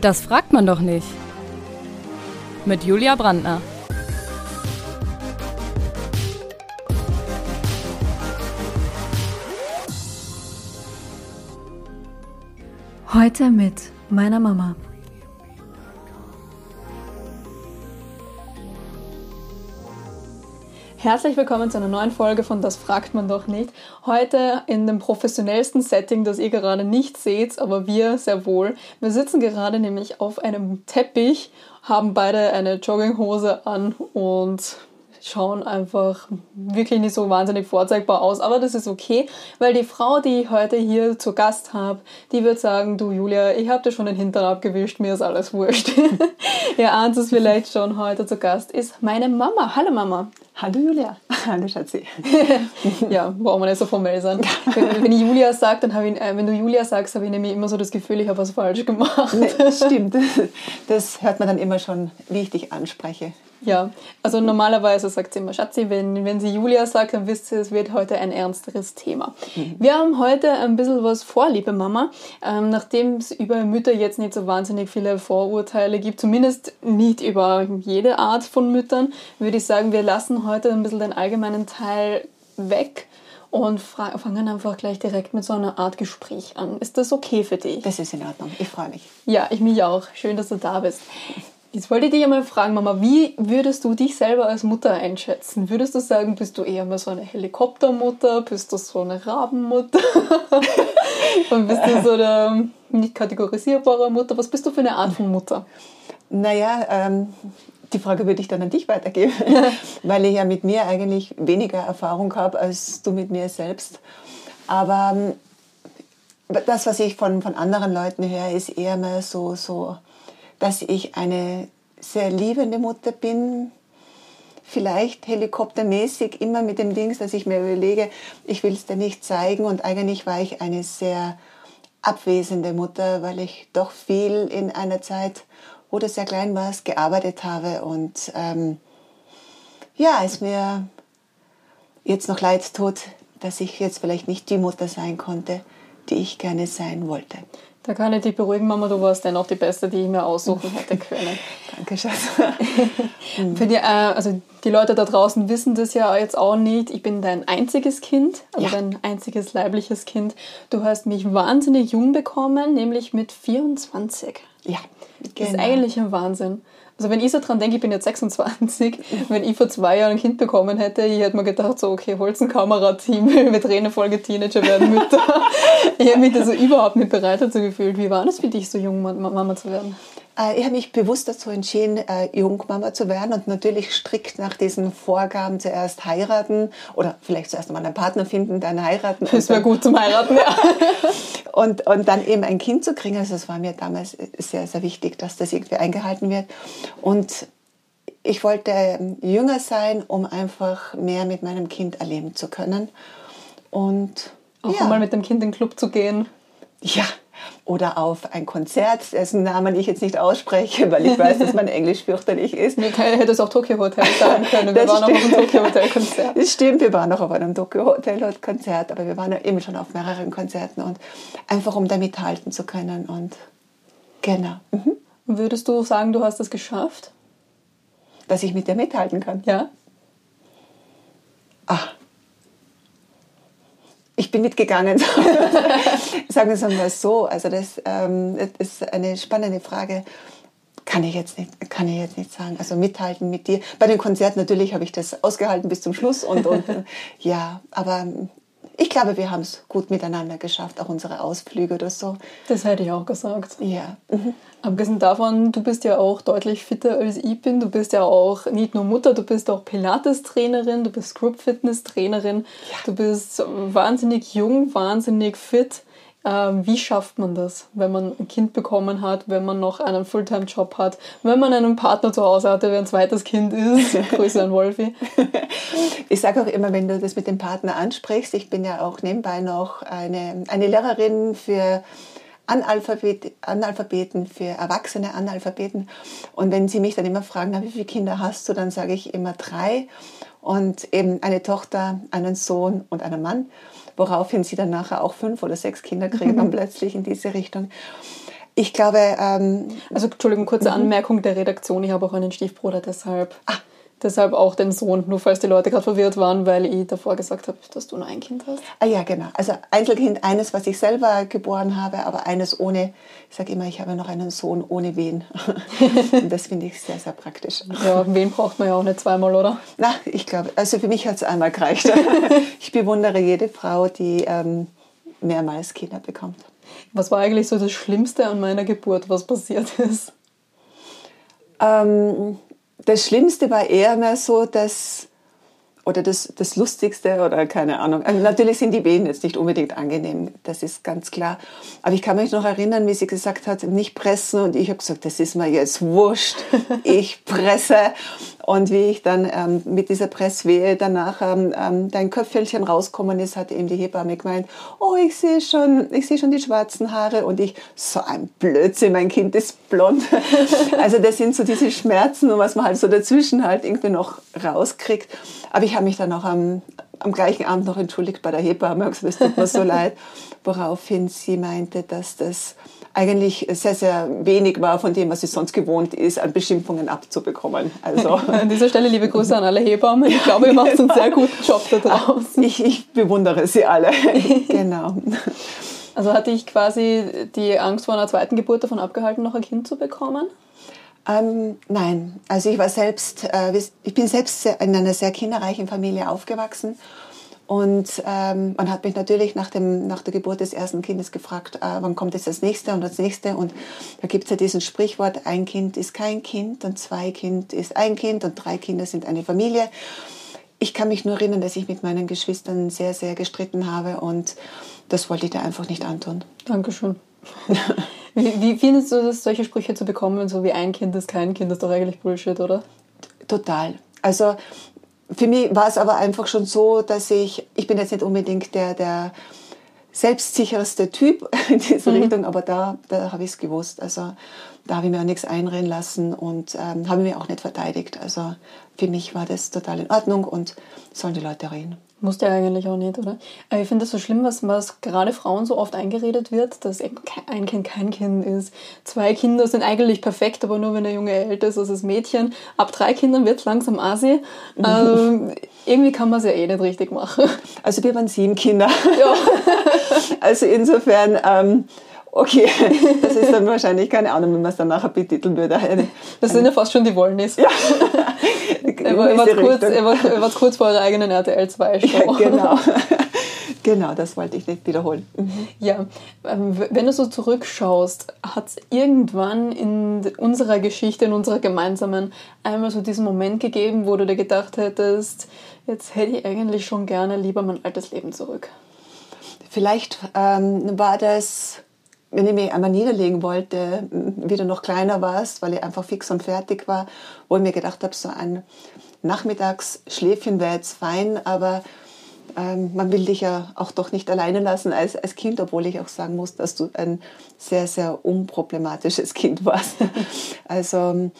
Das fragt man doch nicht. Mit Julia Brandner. Heute mit meiner Mama. Herzlich willkommen zu einer neuen Folge von Das fragt man doch nicht. Heute in dem professionellsten Setting, das ihr gerade nicht seht, aber wir sehr wohl. Wir sitzen gerade nämlich auf einem Teppich, haben beide eine Jogginghose an und schauen einfach wirklich nicht so wahnsinnig vorzeigbar aus, aber das ist okay, weil die Frau, die ich heute hier zu Gast habe, die wird sagen, du Julia, ich habe dir schon den Hintern abgewischt, mir ist alles wurscht. Ihr ahnt es vielleicht schon, heute zu Gast ist meine Mama. Hallo Mama. Hallo Julia. Hallo Schatzi. ja, brauchen wir nicht so formell sein. Wenn, wenn ich Julia sage, dann habe ich, äh, wenn du Julia sagst, habe ich nämlich immer so das Gefühl, ich habe was falsch gemacht. Nee, stimmt. Das hört man dann immer schon, wie ich dich anspreche. Ja, also normalerweise sagt sie immer Schatzi, wenn, wenn sie Julia sagt, dann wisst ihr, es wird heute ein ernsteres Thema. Mhm. Wir haben heute ein bisschen was vor, liebe Mama. Ähm, Nachdem es über Mütter jetzt nicht so wahnsinnig viele Vorurteile gibt, zumindest nicht über jede Art von Müttern, würde ich sagen, wir lassen heute ein bisschen den allgemeinen Teil weg und fangen einfach gleich direkt mit so einer Art Gespräch an. Ist das okay für dich? Das ist in Ordnung. Ich freue mich. Ja, ich mich auch. Schön, dass du da bist. Jetzt wollte ich dich einmal fragen, Mama, wie würdest du dich selber als Mutter einschätzen? Würdest du sagen, bist du eher mal so eine Helikoptermutter? Bist du so eine Rabenmutter? Und bist du so eine nicht kategorisierbare Mutter? Was bist du für eine Art von Mutter? Naja, ähm, die Frage würde ich dann an dich weitergeben, weil ich ja mit mir eigentlich weniger Erfahrung habe als du mit mir selbst. Aber ähm, das, was ich von, von anderen Leuten höre, ist eher mal so, so dass ich eine sehr liebende Mutter bin, vielleicht helikoptermäßig immer mit dem Dings, dass ich mir überlege, ich will es dir nicht zeigen. Und eigentlich war ich eine sehr abwesende Mutter, weil ich doch viel in einer Zeit, wo du sehr klein warst, gearbeitet habe. Und ähm, ja, es mir jetzt noch leid tut, dass ich jetzt vielleicht nicht die Mutter sein konnte, die ich gerne sein wollte. Da kann ich dich beruhigen, Mama, du warst dennoch die Beste, die ich mir aussuchen hätte können. Danke, Schatz. Für die, äh, also die Leute da draußen wissen das ja jetzt auch nicht. Ich bin dein einziges Kind, also ja. dein einziges leibliches Kind. Du hast mich wahnsinnig jung bekommen, nämlich mit 24. Ja, genau. Das ist genau. eigentlich ein Wahnsinn. Also wenn ich so dran denke, ich bin jetzt 26, wenn ich vor zwei Jahren ein Kind bekommen hätte, ich hätte mir gedacht, so okay, holst ein Kamerateam, wir drehen eine Folge Teenager werden Mütter. ich hätte mich da so überhaupt nicht bereit dazu gefühlt. Wie war das für dich, so jung Mama zu werden? Äh, ich habe mich bewusst dazu entschieden, äh, Jungmama zu werden und natürlich strikt nach diesen Vorgaben zuerst heiraten oder vielleicht zuerst einmal einen Partner finden, dann heiraten. Das wäre gut zum Heiraten, ja. und, und dann eben ein Kind zu kriegen. Also es war mir damals sehr, sehr wichtig, dass das irgendwie eingehalten wird. Und ich wollte ähm, jünger sein, um einfach mehr mit meinem Kind erleben zu können. Und auch ja. mal mit dem Kind in den Club zu gehen. Ja, oder auf ein Konzert, dessen Namen ich jetzt nicht ausspreche, weil ich weiß, dass mein Englisch fürchterlich ist. Nee, hätte es auch Tokyo Hotel sagen können. Wir das waren stimmt. auch auf einem Tokyo Hotel Konzert. Das stimmt, wir waren auch auf einem Tokyo Hotel Konzert, aber wir waren ja eben schon auf mehreren Konzerten und einfach um da mithalten zu können und genau. Mhm. Würdest du sagen, du hast es geschafft? Dass ich mit dir mithalten kann? Ja. Ah, ich bin mitgegangen. Sagen wir es mal so. Also das, ähm, das ist eine spannende Frage. Kann ich jetzt nicht, kann ich jetzt nicht sagen. Also mithalten mit dir. Bei den Konzerten natürlich habe ich das ausgehalten bis zum Schluss und, und ja, aber ich glaube, wir haben es gut miteinander geschafft, auch unsere Ausflüge oder so. Das hätte ich auch gesagt. Ja. Mhm. Abgesehen davon, du bist ja auch deutlich fitter als ich bin. Du bist ja auch nicht nur Mutter, du bist auch Pilates-Trainerin, du bist Group-Fitness-Trainerin. Ja. Du bist wahnsinnig jung, wahnsinnig fit. Ähm, wie schafft man das, wenn man ein Kind bekommen hat, wenn man noch einen Fulltime-Job hat, wenn man einen Partner zu Hause hatte, der ein zweites Kind ist? Grüße an Wolfi. Ich sage auch immer, wenn du das mit dem Partner ansprichst, ich bin ja auch nebenbei noch eine, eine Lehrerin für Analphabet, Analphabeten, für erwachsene Analphabeten. Und wenn sie mich dann immer fragen, wie viele Kinder hast du, dann sage ich immer drei und eben eine Tochter, einen Sohn und einen Mann woraufhin sie dann nachher auch fünf oder sechs Kinder kriegen, dann plötzlich in diese Richtung. Ich glaube. Ähm, also, Entschuldigung, kurze mhm. Anmerkung der Redaktion. Ich habe auch einen Stiefbruder, deshalb. Ah. Deshalb auch den Sohn, nur falls die Leute gerade verwirrt waren, weil ich davor gesagt habe, dass du nur ein Kind hast. Ah ja, genau. Also Einzelkind, eines, was ich selber geboren habe, aber eines ohne, ich sage immer, ich habe noch einen Sohn ohne Wehen. Und das finde ich sehr, sehr praktisch. Ja, Wehen braucht man ja auch nicht zweimal, oder? Na, ich glaube, also für mich hat es einmal gereicht. ich bewundere jede Frau, die ähm, mehrmals Kinder bekommt. Was war eigentlich so das Schlimmste an meiner Geburt, was passiert ist? Ähm, das Schlimmste war eher mehr so, dass oder das, das Lustigste oder keine Ahnung. Also natürlich sind die Wehen jetzt nicht unbedingt angenehm, das ist ganz klar. Aber ich kann mich noch erinnern, wie sie gesagt hat, nicht pressen und ich habe gesagt, das ist mir jetzt wurscht, ich presse. Und wie ich dann ähm, mit dieser Presswehe danach ähm, ähm, dein Köpfelchen rauskommen ist, hat eben die Hebamme gemeint, oh, ich sehe schon, ich sehe schon die schwarzen Haare und ich, so ein Blödsinn, mein Kind ist blond. also das sind so diese Schmerzen und was man halt so dazwischen halt irgendwie noch rauskriegt. Aber ich habe mich dann auch am, am gleichen Abend noch entschuldigt bei der Hebamme und gesagt, es tut mir so leid, woraufhin sie meinte, dass das eigentlich sehr, sehr wenig war von dem, was sie sonst gewohnt ist, an Beschimpfungen abzubekommen. Also an dieser Stelle liebe Grüße an alle Hebammen. Ich glaube, ihr macht genau. einen sehr guten Job da draußen. Ich, ich bewundere sie alle. genau. Also hatte ich quasi die Angst vor einer zweiten Geburt davon abgehalten, noch ein Kind zu bekommen? Ähm, nein, also ich war selbst, äh, ich bin selbst in einer sehr kinderreichen Familie aufgewachsen und ähm, man hat mich natürlich nach, dem, nach der Geburt des ersten Kindes gefragt, äh, wann kommt jetzt das nächste und das nächste. Und da gibt es ja diesen Sprichwort, ein Kind ist kein Kind und zwei Kind ist ein Kind und drei Kinder sind eine Familie. Ich kann mich nur erinnern, dass ich mit meinen Geschwistern sehr, sehr gestritten habe und das wollte ich dir einfach nicht antun. Dankeschön. wie, wie findest du das, solche Sprüche zu bekommen, so wie ein Kind ist kein Kind, das ist doch eigentlich Bullshit, oder? Total. Also für mich war es aber einfach schon so, dass ich, ich bin jetzt nicht unbedingt der, der selbstsicherste Typ in diese mhm. Richtung, aber da, da habe ich es gewusst. Also da habe ich mir auch nichts einreden lassen und ähm, habe mich auch nicht verteidigt. Also für mich war das total in Ordnung und sollen die Leute reden. Musste ja eigentlich auch nicht, oder? Aber ich finde es so schlimm, was, was gerade Frauen so oft eingeredet wird, dass eben ein Kind kein Kind ist. Zwei Kinder sind eigentlich perfekt, aber nur wenn der Junge älter ist als das Mädchen. Ab drei Kindern wird es langsam asi. ähm, irgendwie kann man es ja eh nicht richtig machen. Also wir waren sieben Kinder. Ja. also insofern... Ähm, Okay, das ist dann wahrscheinlich, keine Ahnung, wenn man es dann nachher betiteln würde. Eine, das sind ja fast schon die Wollnis. Ja. ihr, wart kurz, ihr, wart, kurz vor eurer eigenen RTL 2 Show. Ja, genau. genau, das wollte ich nicht wiederholen. Mhm. Ja, ähm, wenn du so zurückschaust, hat es irgendwann in unserer Geschichte, in unserer gemeinsamen, einmal so diesen Moment gegeben, wo du dir gedacht hättest, jetzt hätte ich eigentlich schon gerne lieber mein altes Leben zurück? Vielleicht ähm, war das wenn ich mich einmal niederlegen wollte, wie du noch kleiner warst, weil ich einfach fix und fertig war, wo ich mir gedacht habe, so ein Nachmittagsschläfchen wäre jetzt fein, aber ähm, man will dich ja auch doch nicht alleine lassen als, als Kind, obwohl ich auch sagen muss, dass du ein sehr, sehr unproblematisches Kind warst. also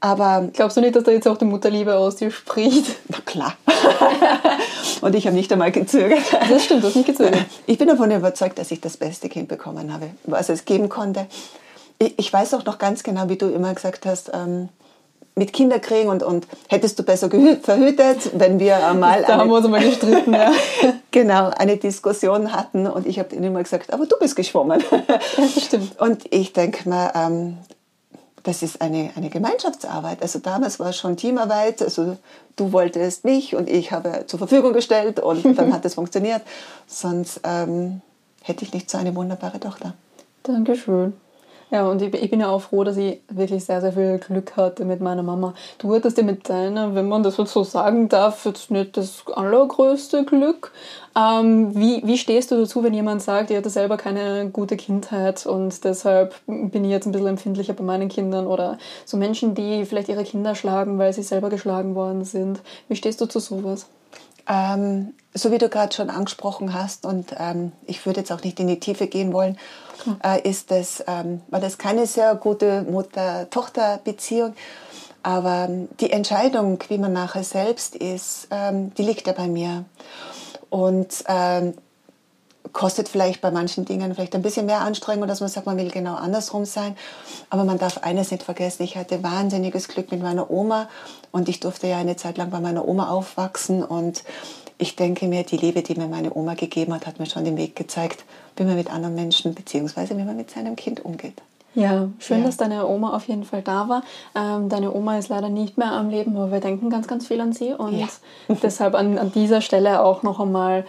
aber Glaubst du nicht, dass da jetzt auch die Mutterliebe aus dir spricht? Na klar. Und ich habe nicht einmal gezögert. Das stimmt, du hast nicht gezögert. Ich bin davon überzeugt, dass ich das beste Kind bekommen habe, was es geben konnte. Ich, weiß auch noch ganz genau, wie du immer gesagt hast, ähm, mit Kinderkriegen und, und hättest du besser verhütet, wenn wir einmal. da haben wir uns mal gestritten, ja. genau, eine Diskussion hatten und ich habe ihnen immer gesagt, aber du bist geschwommen. das stimmt. Und ich denke mal, ähm, das ist eine, eine Gemeinschaftsarbeit. Also damals war es schon Teamarbeit. Also du wolltest mich und ich habe zur Verfügung gestellt und dann hat es funktioniert. Sonst ähm, hätte ich nicht so eine wunderbare Tochter. Dankeschön. Ja, und ich, ich bin ja auch froh, dass ich wirklich sehr, sehr viel Glück hatte mit meiner Mama. Du hattest ja mit deiner, wenn man das so sagen darf, jetzt nicht das allergrößte Glück. Ähm, wie, wie stehst du dazu, wenn jemand sagt, ich hatte selber keine gute Kindheit und deshalb bin ich jetzt ein bisschen empfindlicher bei meinen Kindern oder so Menschen, die vielleicht ihre Kinder schlagen, weil sie selber geschlagen worden sind. Wie stehst du zu sowas? Ähm, so wie du gerade schon angesprochen hast, und ähm, ich würde jetzt auch nicht in die Tiefe gehen wollen, äh, ist das, ähm, war das keine sehr gute Mutter-Tochter-Beziehung. Aber ähm, die Entscheidung, wie man nachher selbst ist, ähm, die liegt ja bei mir. Und ähm, kostet vielleicht bei manchen Dingen vielleicht ein bisschen mehr Anstrengung, dass man sagt, man will genau andersrum sein. Aber man darf eines nicht vergessen, ich hatte wahnsinniges Glück mit meiner Oma und ich durfte ja eine Zeit lang bei meiner Oma aufwachsen und ich denke mir, die Liebe, die mir meine Oma gegeben hat, hat mir schon den Weg gezeigt, wie man mit anderen Menschen beziehungsweise wie man mit seinem Kind umgeht. Ja, schön, Ja. dass deine Oma auf jeden Fall da war. Ähm, deine Oma ist leider nicht mehr am Leben, aber wir denken ganz, ganz viel an sie. Und Ja. deshalb an, an dieser Stelle auch noch einmal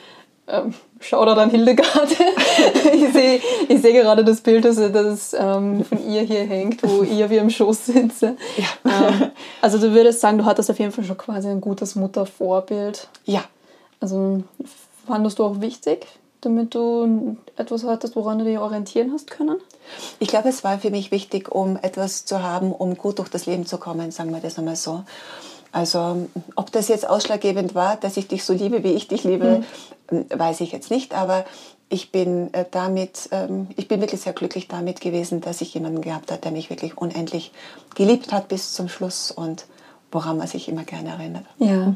ähm, Shoutout an Hildegard. ich sehe ich seh gerade das Bild, das, das ähm, von ihr hier hängt, wo ihr wie im Schoß sitzt. Ähm, also du würdest sagen, du hattest auf jeden Fall schon quasi ein gutes Muttervorbild. Ja, Also fandest du auch wichtig, damit du etwas hattest, woran du dich orientieren hast können? Ich glaube, es war für mich wichtig, um etwas zu haben, um gut durch das Leben zu kommen, sagen wir das einmal so. Also, ob das jetzt ausschlaggebend war, dass ich dich so liebe, wie ich dich liebe, weiß ich jetzt nicht. Aber ich bin äh, damit, ähm, ich bin wirklich sehr glücklich damit gewesen, dass ich jemanden gehabt habe, der mich wirklich unendlich geliebt hat bis zum Schluss und woran man sich immer gerne erinnert. Ja,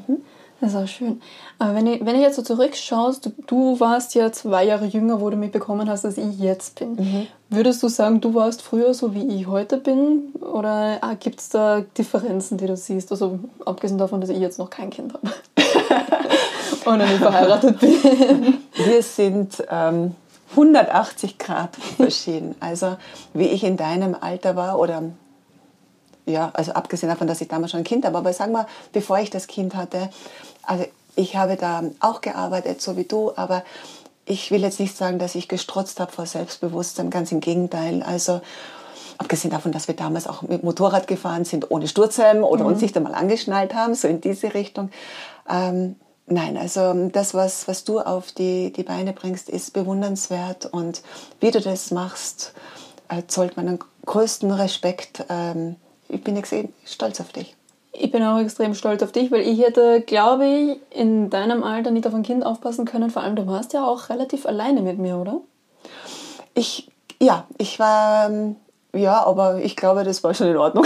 das ist auch schön. Aber wenn du, wenn du jetzt so zurückschaust, du, du warst ja zwei Jahre jünger, wo du mitbekommen hast, dass ich jetzt bin. Würdest du sagen, du warst früher so, wie ich heute bin? Oder ah, gibt es da Differenzen, die du siehst? Also abgesehen davon, dass ich jetzt noch kein Kind habe. Und noch nicht verheiratet bin. Wir sind ähm, 180 Grad verschieden. Also wie ich in deinem Alter war oder ja, also abgesehen davon, dass ich damals schon ein Kind habe, aber sagen wir, bevor ich das Kind hatte, also ich habe da auch gearbeitet, so wie du, aber ich will jetzt nicht sagen, dass ich gestrotzt habe vor Selbstbewusstsein, ganz im Gegenteil. Also abgesehen davon, dass wir damals auch mit Motorrad gefahren sind, ohne Sturzhelm oder uns nicht einmal angeschnallt haben, so in diese Richtung. Ähm, nein, also das, was, was du auf die, die Beine bringst, ist bewundernswert und wie du das machst, äh, zollt meinen größten Respekt. Ähm, ich bin extrem stolz auf dich. Ich bin auch extrem stolz auf dich, weil ich hätte, glaube ich, in deinem Alter nicht auf ein Kind aufpassen können. Vor allem, du warst ja auch relativ alleine mit mir, oder? Ich, ja, ich war, ähm, ja, aber ich glaube, das war schon in Ordnung.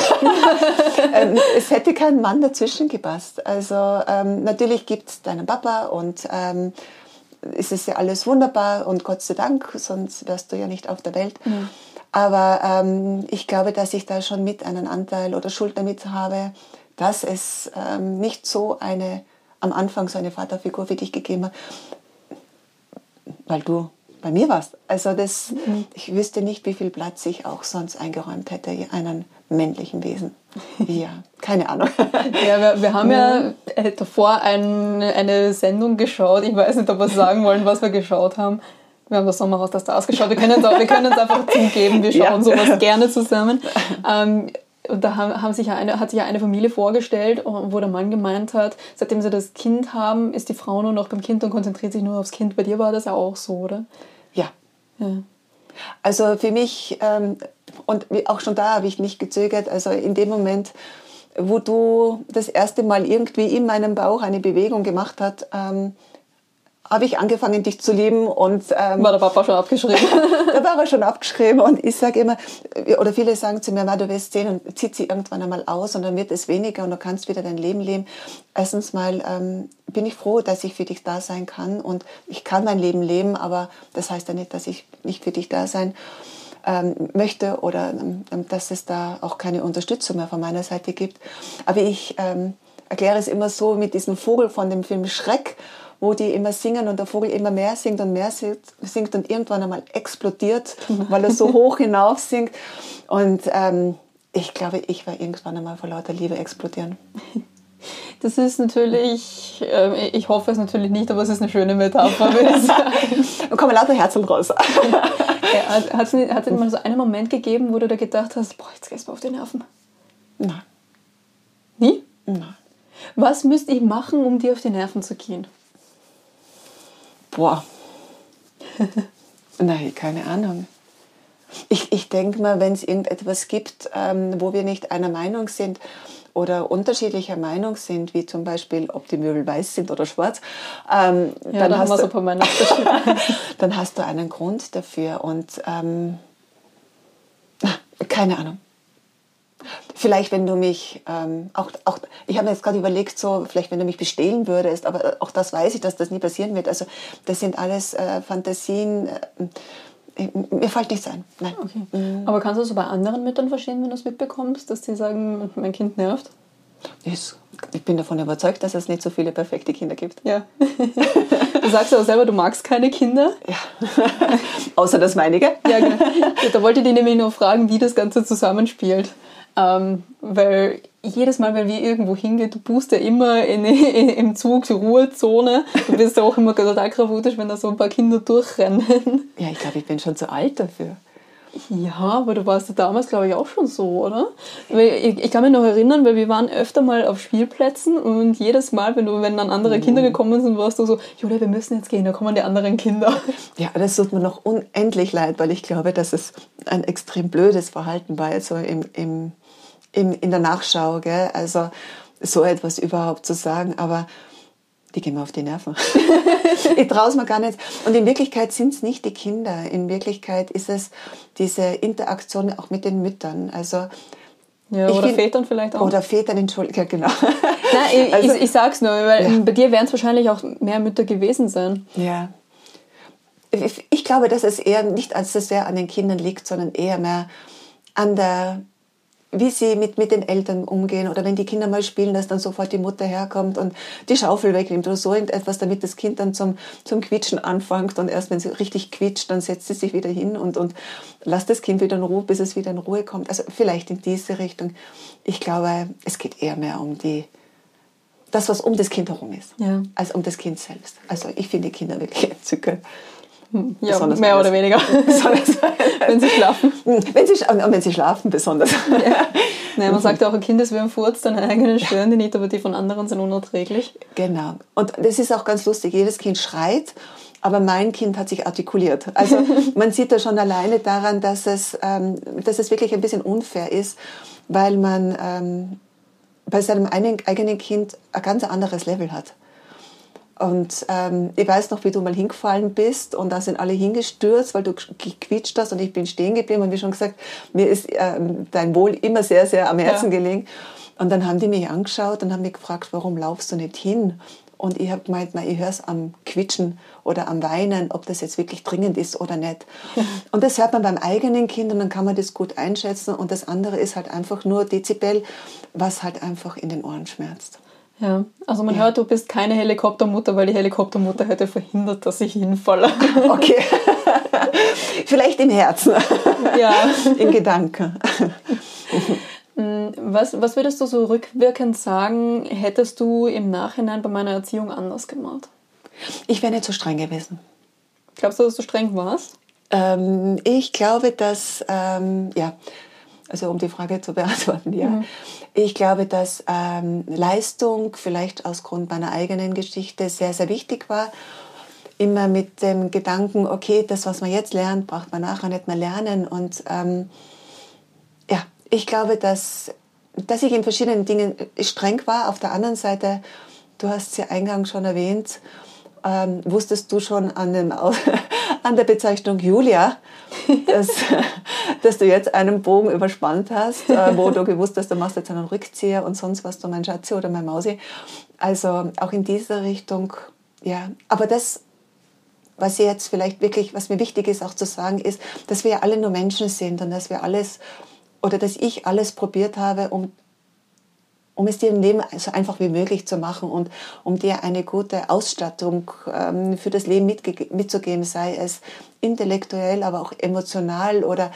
ähm, es hätte kein Mann dazwischen gepasst. Also ähm, natürlich gibt es deinen Papa und ähm, es ist ja alles wunderbar und Gott sei Dank, sonst wärst du ja nicht auf der Welt. Aber ähm, ich glaube, dass ich da schon mit einen Anteil oder Schuld damit habe, dass es ähm, nicht so eine, am Anfang so eine Vaterfigur für dich gegeben hat, weil du bei mir warst. Also das, ich wüsste nicht, wie viel Platz ich auch sonst eingeräumt hätte, einen männlichen Wesen. Ja, keine Ahnung. Ja, wir, wir haben ja äh, davor ein, eine Sendung geschaut. Ich weiß nicht, ob wir sagen wollen, was wir geschaut haben. Wir haben das Sommerhaus der Stars geschaut. Wir können es wir können es einfach zugeben. Wir schauen Ja. sowas gerne zusammen. Ähm, und da haben, haben sich ja eine, hat sich ja eine Familie vorgestellt, wo der Mann gemeint hat, seitdem sie das Kind haben, ist die Frau nur noch beim Kind und konzentriert sich nur aufs Kind. Bei dir war das ja auch so, oder? Ja, Ja. Also für mich, ähm, und auch schon da habe ich nicht gezögert, also in dem Moment, wo du das erste Mal irgendwie in meinem Bauch eine Bewegung gemacht hast, ähm, habe ich angefangen, dich zu lieben und ähm, War der Papa schon abgeschrieben? da war er schon abgeschrieben und ich sage immer, oder viele sagen zu mir, "Ma, du wirst sehen und zieht sie irgendwann einmal aus und dann wird es weniger und du kannst wieder dein Leben leben. Erstens mal ähm, bin ich froh, dass ich für dich da sein kann und ich kann mein Leben leben, aber das heißt ja nicht, dass ich nicht für dich da sein ähm, möchte oder ähm, dass es da auch keine Unterstützung mehr von meiner Seite gibt. Aber ich ähm, erkläre es immer so mit diesem Vogel von dem Film Schreck, wo die immer singen und der Vogel immer mehr singt und mehr singt, und irgendwann einmal explodiert, weil er so hoch hinauf singt. Und ähm, ich glaube, ich war irgendwann einmal vor lauter Liebe explodieren. Das ist natürlich, äh, ich hoffe es natürlich nicht, aber es ist eine schöne Metapher. Da kommen lauter Herzen raus. Ja, Hat es mal so einen Moment gegeben, wo du da gedacht hast, boah, jetzt gehst du auf die Nerven? Nein, Nie? nein. Was müsste ich machen, um dir auf die Nerven zu gehen? Boah. Nein, keine Ahnung. Ich, ich denke mal, wenn es irgendetwas gibt, ähm, wo wir nicht einer Meinung sind oder unterschiedlicher Meinung sind, wie zum Beispiel, ob die Möbel weiß sind oder schwarz, ähm, Ja, dann, da haben hast du, dann hast du einen Grund dafür. Und ähm, keine Ahnung. Vielleicht, wenn du mich, ähm, auch, auch, ich habe mir jetzt gerade überlegt, so, vielleicht, wenn du mich bestehlen würdest, aber auch das weiß ich, dass das nie passieren wird. Also, das sind alles äh, Fantasien. Äh, mir fällt nichts ein. Nein. Okay. Mhm. Aber kannst du es bei anderen Müttern verstehen, wenn du es mitbekommst, dass die sagen, mein Kind nervt? Ist, ich bin davon überzeugt, dass es nicht so viele perfekte Kinder gibt. Ja. du sagst aber selber, du magst keine Kinder. Ja. Außer das meinige. Ja, genau. Da wollte ich dich nämlich noch fragen, wie das Ganze zusammenspielt. Ähm, weil jedes Mal, wenn wir irgendwo hingehen, du buchst ja immer in, in, im Zug die Ruhezone. Du bist ja auch immer total gravutisch, wenn da so ein paar Kinder durchrennen. Ja, ich glaube, ich bin schon zu alt dafür. Ja, aber du warst ja damals, glaube ich, auch schon so, oder? Ich, ich, kann mich noch erinnern, weil wir waren öfter mal auf Spielplätzen und jedes Mal, wenn, du, wenn dann andere Kinder mhm. gekommen sind, warst du so, Julia, wir müssen jetzt gehen, da kommen die anderen Kinder. Ja, das tut mir noch unendlich leid, weil ich glaube, dass es ein extrem blödes Verhalten war, so im, im, im, in der Nachschau, gell? also so etwas überhaupt zu sagen, aber die gehen mir auf die Nerven. ich traue es mir gar nicht. Und in Wirklichkeit sind es nicht die Kinder. In Wirklichkeit ist es diese Interaktion auch mit den Müttern. Also ja, oder find, Vätern vielleicht auch. Oder Vätern, Entschuldigung, ja, genau. Nein, ich, also, ich, ich sag's nur, weil ja. bei dir werden es wahrscheinlich auch mehr Mütter gewesen sein. Ja. Ich, ich glaube, dass es eher nicht als so sehr an den Kindern liegt, sondern eher mehr an der wie sie mit, mit den Eltern umgehen oder wenn die Kinder mal spielen, dass dann sofort die Mutter herkommt und die Schaufel wegnimmt oder so irgendetwas, damit das Kind dann zum, zum Quietschen anfängt und erst wenn sie richtig quietscht, dann setzt sie sich wieder hin und, und lasst das Kind wieder in Ruhe, bis es wieder in Ruhe kommt. Also vielleicht in diese Richtung. Ich glaube, es geht eher mehr um die, das, was um das Kind herum ist, ja. als um das Kind selbst. Also ich finde die Kinder wirklich entzückend. Ja, besonders mehr oder weniger. wenn sie schlafen. Wenn sie, wenn sie schlafen, besonders. Ja. Naja, man sagt ja auch, ein Kind ist wie ein Furz, deine eigenen stören die nicht, aber die von anderen sind unerträglich. Genau. Und das ist auch ganz lustig. Jedes Kind schreit, aber mein Kind hat sich artikuliert. Also man sieht da schon alleine daran, dass es, ähm, dass es wirklich ein bisschen unfair ist, weil man ähm, bei seinem eigenen Kind ein ganz anderes Level hat. Und ähm, ich weiß noch, wie du mal hingefallen bist und da sind alle hingestürzt, weil du gequitscht hast und ich bin stehen geblieben und wie schon gesagt, mir ist ähm, dein Wohl immer sehr, sehr am Herzen ja. gelegen. Und dann haben die mich angeschaut und haben mich gefragt, warum laufst du nicht hin? Und ich habe gemeint, na, ich höre es am Quitschen oder am Weinen, ob das jetzt wirklich dringend ist oder nicht. Und das hört man beim eigenen Kind und dann kann man das gut einschätzen. Und das andere ist halt einfach nur Dezibel, was halt einfach in den Ohren schmerzt. Ja, also man ja. hört, du bist keine Helikoptermutter, weil die Helikoptermutter hätte verhindert, dass ich hinfalle. Okay. Vielleicht im Herzen. Ja. Im Gedanken. Mm, was, was würdest du so rückwirkend sagen, hättest du im Nachhinein bei meiner Erziehung anders gemacht? Ich wäre nicht so streng gewesen. Glaubst du, dass du streng warst? Ähm, ich glaube, dass, ähm, ja, also um die Frage zu beantworten, ja. Mhm. Ich glaube, dass ähm, Leistung vielleicht aus Grund meiner eigenen Geschichte sehr, sehr wichtig war. Immer mit dem Gedanken, okay, das, was man jetzt lernt, braucht man nachher nicht mehr lernen. Und ähm, ja, ich glaube, dass, dass ich in verschiedenen Dingen streng war. Auf der anderen Seite, du hast es ja eingangs schon erwähnt, ähm, wusstest du schon an, dem, an der Bezeichnung Julia, dass, dass du jetzt einen Bogen überspannt hast, äh, wo du gewusst hast, du machst jetzt einen Rückzieher und sonst was, du mein Schatzi oder mein Mausi. Also auch in dieser Richtung, ja. Aber das, was jetzt vielleicht wirklich, was mir wichtig ist auch zu sagen, ist, dass wir alle nur Menschen sind und dass wir alles oder dass ich alles probiert habe, um um es dir im Leben so einfach wie möglich zu machen und um dir eine gute Ausstattung ähm, für das Leben mitzugeben, sei es intellektuell, aber auch emotional oder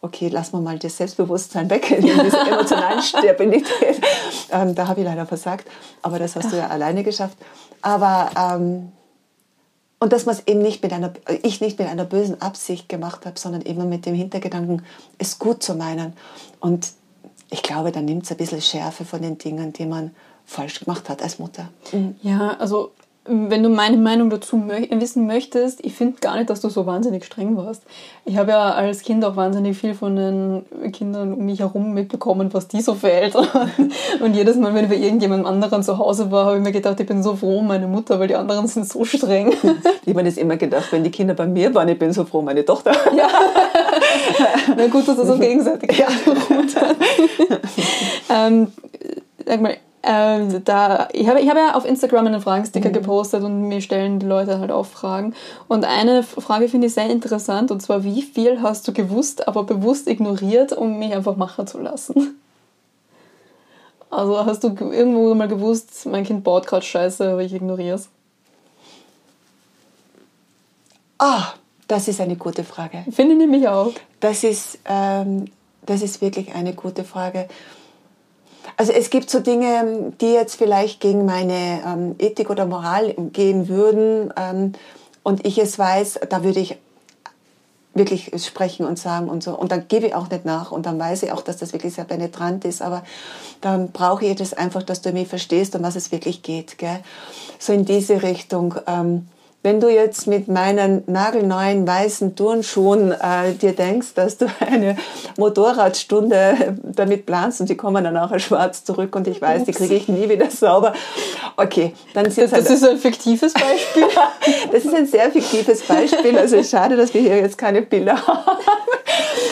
okay, lassen wir mal das Selbstbewusstsein weg, in dieser emotionalen Stabilität. Ähm, da habe ich leider versagt, aber das hast du ja alleine geschafft. Aber ähm, und dass man es eben nicht mit einer, ich nicht mit einer bösen Absicht gemacht habe, sondern immer mit dem Hintergedanken, es gut zu meinen. Und ich glaube, dann nimmt es ein bisschen Schärfe von den Dingen, die man falsch gemacht hat als Mutter. Ja, also wenn du meine Meinung dazu mö wissen möchtest, ich finde gar nicht, dass du so wahnsinnig streng warst. Ich habe ja als Kind auch wahnsinnig viel von den Kindern um mich herum mitbekommen, was die so für Eltern. Und jedes Mal, wenn ich bei irgendjemand anderen zu Hause war, habe ich mir gedacht, ich bin so froh um meine Mutter, weil die anderen sind so streng. Ich habe mir das immer gedacht, wenn die Kinder bei mir waren, ich bin so froh um meine Tochter. Ja. Na gut, dass das auch gegenseitig ja. ähm, sag mal, ähm, da, ich habe ich hab ja auf Instagram einen Fragensticker mhm. gepostet und mir stellen die Leute halt auch Fragen. Und eine Frage finde ich sehr interessant und zwar, wie viel hast du gewusst, aber bewusst ignoriert, um mich einfach machen zu lassen? Also hast du irgendwo mal gewusst, mein Kind baut gerade Scheiße, aber ich ignoriere es? Ah, das ist eine gute Frage. Finde ich nämlich auch. Das ist, ähm, das ist wirklich eine gute Frage. Also es gibt so Dinge, die jetzt vielleicht gegen meine ähm, Ethik oder Moral gehen würden ähm, und ich es weiß, da würde ich wirklich sprechen und sagen und so. Und dann gebe ich auch nicht nach und dann weiß ich auch, dass das wirklich sehr penetrant ist. Aber dann brauche ich das einfach, dass du mich verstehst, um was es wirklich geht. Gell? So in diese Richtung. Ähm, wenn du jetzt mit meinen nagelneuen weißen Turnschuhen äh, dir denkst, dass du eine Motorradstunde damit planst und die kommen dann nachher schwarz zurück und ich weiß, die kriege ich nie wieder sauber. Okay, dann sind das, halt, das ist ein fiktives Beispiel. das ist ein sehr fiktives Beispiel. Also schade, dass wir hier jetzt keine Bilder haben.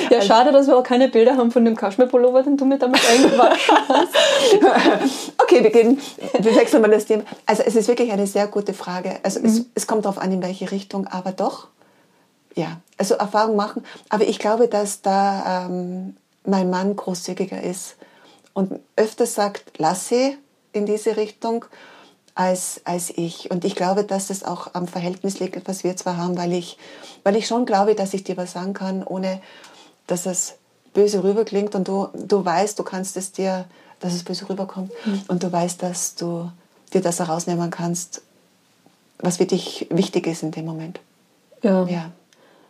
Ja, schade, dass wir auch keine Bilder haben von dem Kaschmir-Pullover, den du mir damit eingewaschen hast. Okay, wir gehen, wir wechseln mal das Thema. Also es ist wirklich eine sehr gute Frage. Also mhm. es, es kommt darauf an, in welche Richtung, aber doch, ja, also Erfahrung machen. Aber ich glaube, dass da ähm, mein Mann großzügiger ist und öfter sagt, lass sie in diese Richtung als, als ich. Und ich glaube, dass es auch am Verhältnis liegt, was wir zwar haben, weil ich, weil ich schon glaube, dass ich dir was sagen kann, ohne dass es böse rüberklingt und du, du weißt, du kannst es dir, dass es böse rüberkommt mhm. und du weißt, dass du dir das herausnehmen kannst, was für dich wichtig ist in dem Moment. Ja. ja.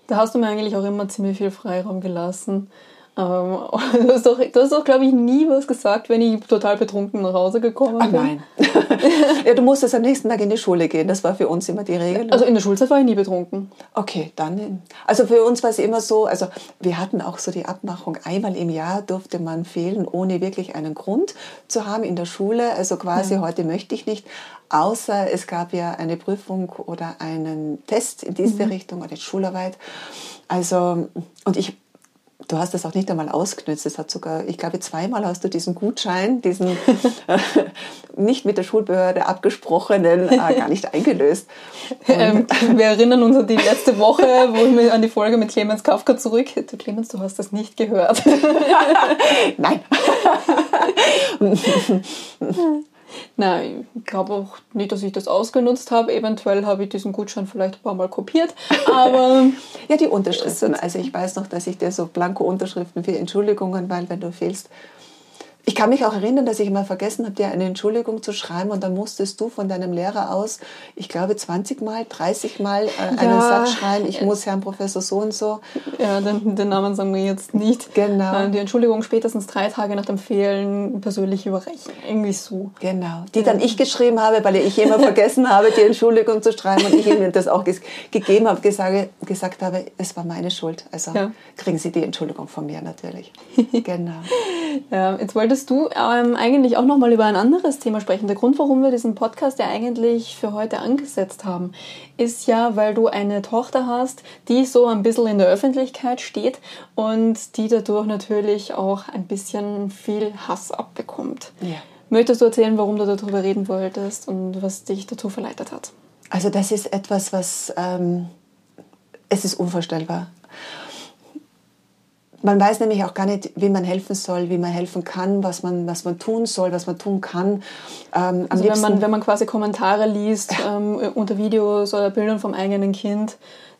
Da hast du mir eigentlich auch immer ziemlich viel Freiraum gelassen. Ähm, du hast doch, du hast doch glaube ich, nie was gesagt, wenn ich total betrunken nach Hause gekommen bin. Ah, nein. ja, du musstest am nächsten Tag in die Schule gehen. Das war für uns immer die Regel. Also in der Schulzeit war ich nie betrunken. Okay, dann. Also für uns war es immer so, also wir hatten auch so die Abmachung, einmal im Jahr durfte man fehlen, ohne wirklich einen Grund zu haben in der Schule. Also quasi, ja. heute möchte ich nicht. Außer es gab ja eine Prüfung oder einen Test in diese mhm. Richtung oder Schularbeit. Also, und ich Du hast das auch nicht einmal ausgenutzt. Es hat sogar, ich glaube, zweimal hast du diesen Gutschein, diesen äh, nicht mit der Schulbehörde abgesprochenen, äh, gar nicht eingelöst. Ähm, wir erinnern uns an die letzte Woche, wo wir an die Folge mit Clemens Kafka zurück. Du, Clemens, du hast das nicht gehört. Nein. Nein, ich glaube auch nicht, dass ich das ausgenutzt habe. Eventuell habe ich diesen Gutschein vielleicht ein paar Mal kopiert. Aber ja, die Unterschriften. Also ich weiß noch, dass ich dir so blanko Unterschriften für Entschuldigungen, weil wenn du fehlst, ich kann mich auch erinnern, dass ich mal vergessen habe, dir eine Entschuldigung zu schreiben und dann musstest du von deinem Lehrer aus, ich glaube 20 Mal, 30 Mal äh, ja. einen Satz schreiben, ich muss Herrn Professor so und so. Ja, den, den Namen sagen wir jetzt nicht. Genau. Äh, die Entschuldigung spätestens drei Tage nach dem Fehlen persönlich überreichen. Irgendwie so. Genau. Die dann ich geschrieben habe, weil ich immer vergessen habe, die Entschuldigung zu schreiben und ich ihm das auch gegeben habe, gesagt, gesagt habe, es war meine Schuld. Also ja. kriegen Sie die Entschuldigung von mir natürlich. genau. Ja, jetzt wolltest wolltest du ähm, eigentlich auch noch mal über ein anderes Thema sprechen. Der Grund, warum wir diesen Podcast ja eigentlich für heute angesetzt haben, ist ja, weil du eine Tochter hast, die so ein bisschen in der Öffentlichkeit steht und die dadurch natürlich auch ein bisschen viel Hass abbekommt. Ja. Möchtest du erzählen, warum du darüber reden wolltest und was dich dazu verleitet hat? Also das ist etwas, was ähm, es ist unvorstellbar. Man weiß nämlich auch gar nicht, wie man helfen soll, wie man helfen kann, was man, was man tun soll, was man tun kann. Ähm, also wenn, man, wenn man quasi Kommentare liest ähm, unter Videos oder Bildern vom eigenen Kind,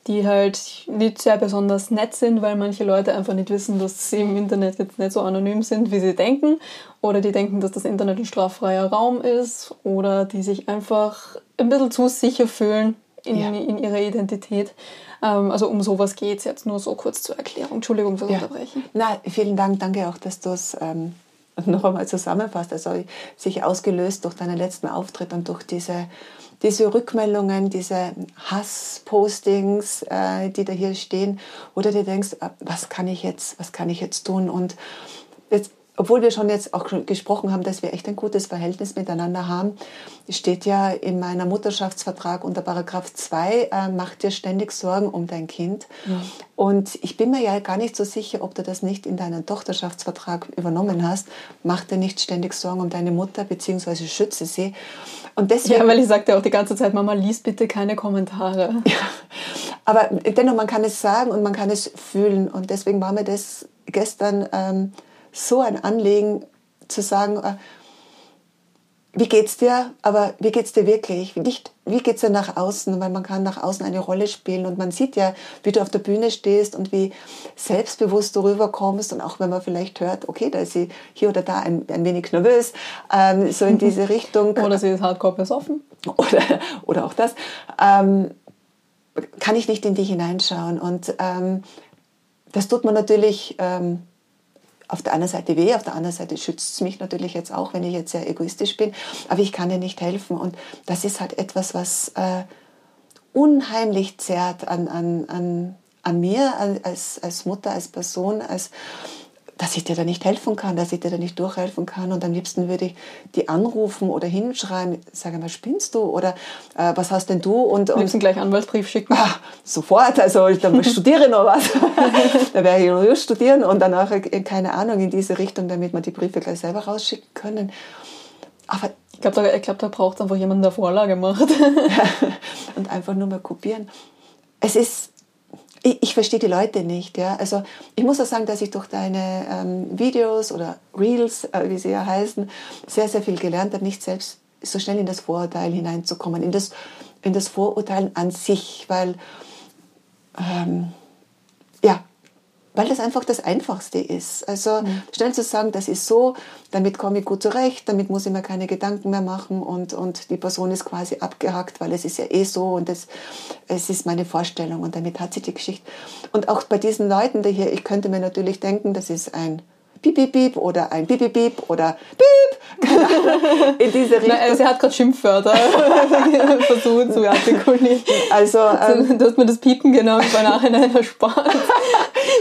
die halt nicht sehr besonders nett sind, weil manche Leute einfach nicht wissen, dass sie im Internet jetzt nicht so anonym sind, wie sie denken, oder die denken, dass das Internet ein straffreier Raum ist, oder die sich einfach ein bisschen zu sicher fühlen in, ja. in ihrer Identität. Ähm, also um sowas geht es jetzt nur so kurz zur Erklärung. Entschuldigung fürs ja. Unterbrechen. Na, vielen Dank. Danke auch, dass du es ähm, noch einmal zusammenfasst, also sich ausgelöst durch deinen letzten Auftritt und durch diese, diese Rückmeldungen, diese Hasspostings, äh, die da hier stehen, oder du denkst, äh, was kann ich jetzt, was kann ich jetzt tun? Und jetzt obwohl wir schon jetzt auch gesprochen haben, dass wir echt ein gutes Verhältnis miteinander haben, steht ja in meiner Mutterschaftsvertrag unter Paragraph 2, äh, mach dir ständig Sorgen um dein Kind. Ja. Und ich bin mir ja gar nicht so sicher, ob du das nicht in deinen Tochterschaftsvertrag übernommen hast. Mach dir nicht ständig Sorgen um deine Mutter, beziehungsweise schütze sie. Und deswegen, ja, weil ich sagte auch die ganze Zeit, Mama, lies bitte keine Kommentare. Ja. Aber dennoch, man kann es sagen und man kann es fühlen. Und deswegen war mir das gestern... Ähm, so ein Anliegen zu sagen, äh, wie geht's dir, aber wie geht's dir wirklich? Nicht, wie geht's dir nach außen? Weil man kann nach außen eine Rolle spielen und man sieht ja, wie du auf der Bühne stehst und wie selbstbewusst du rüberkommst und auch wenn man vielleicht hört, okay, da ist sie hier oder da ein, ein wenig nervös, ähm, so in diese Richtung. oder sie ist hardcore besoffen. Oder, oder auch das. Ähm, kann ich nicht in dich hineinschauen und ähm, das tut man natürlich ähm, auf der einen Seite weh, auf der anderen Seite schützt es mich natürlich jetzt auch, wenn ich jetzt sehr egoistisch bin, aber ich kann dir nicht helfen. Und das ist halt etwas, was äh, unheimlich zerrt an, an, an, an mir als, als Mutter, als Person, als dass ich dir da nicht helfen kann, dass ich dir da nicht durchhelfen kann. Und am liebsten würde ich die anrufen oder hinschreiben, sage mal, spinnst du? Oder äh, was hast denn du? Und, am liebsten gleich Anwaltsbrief schicken. Ah, sofort, also ich dann studiere noch was. da werde ich Jurist studieren und danach, äh, keine Ahnung, in diese Richtung, damit wir die Briefe gleich selber rausschicken können. Aber ich glaube, da, glaub, da braucht es einfach jemanden, der Vorlage macht. und einfach nur mal kopieren. Es ist ich, ich verstehe die Leute nicht. Ja? Also ich muss auch sagen, dass ich durch deine ähm, Videos oder Reels, äh, wie sie ja heißen, sehr, sehr viel gelernt habe, nicht selbst so schnell in das Vorurteil hineinzukommen, in das, in das Vorurteilen an sich, weil ähm, ja, weil das einfach das Einfachste ist. Also mhm. schnell zu sagen, das ist so, damit komme ich gut zurecht, damit muss ich mir keine Gedanken mehr machen und, und die Person ist quasi abgehackt, weil es ist ja eh so und das, es ist meine Vorstellung und damit hat sie die Geschichte. Und auch bei diesen Leuten da hier, ich könnte mir natürlich denken, das ist ein Piep, Piep, Piep oder ein Piep, Piep, Piep oder Piep. In diese Richtung. Nein, sie hat gerade Schimpfwörter versucht zu artikulieren. Also, ähm, du hast mir das Piepen genannt, bei Nachhinein erspart.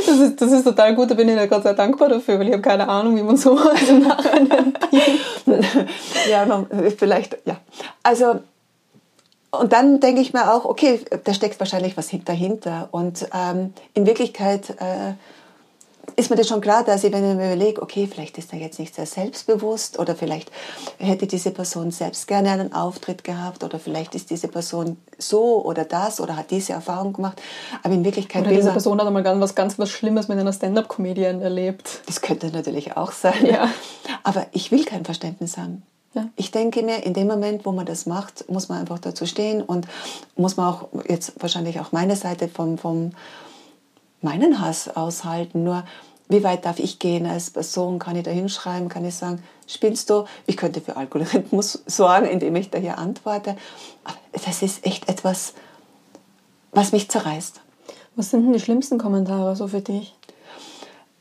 Das ist, das ist total gut, da bin ich ja gerade sehr dankbar dafür, weil ich habe keine Ahnung, wie man so im Nachhinein piept. ja, vielleicht, ja. Also, und dann denke ich mir auch, okay, da steckt wahrscheinlich was dahinter. Und ähm, in Wirklichkeit äh, ist mir das schon klar, dass ich, wenn ich mir überlege, okay, vielleicht ist er jetzt nicht sehr selbstbewusst oder vielleicht hätte diese Person selbst gerne einen Auftritt gehabt oder vielleicht ist diese Person so oder das oder hat diese Erfahrung gemacht. Aber in Wirklichkeit oder diese Person hat einmal ganz was ganz was Schlimmes mit einer Stand-up-Comedian erlebt. Das könnte natürlich auch sein. Ja. Aber ich will kein Verständnis haben. Ja. Ich denke mir, in dem Moment, wo man das macht, muss man einfach dazu stehen und muss man auch jetzt wahrscheinlich auch meine Seite vom, vom meinen Hass aushalten. Nur wie weit darf ich gehen als Person? Kann ich da hinschreiben? Kann ich sagen, spinnst du? Ich könnte für Algorithmus sorgen, indem ich da hier antworte. Aber das ist echt etwas, was mich zerreißt. Was sind denn die schlimmsten Kommentare so für dich?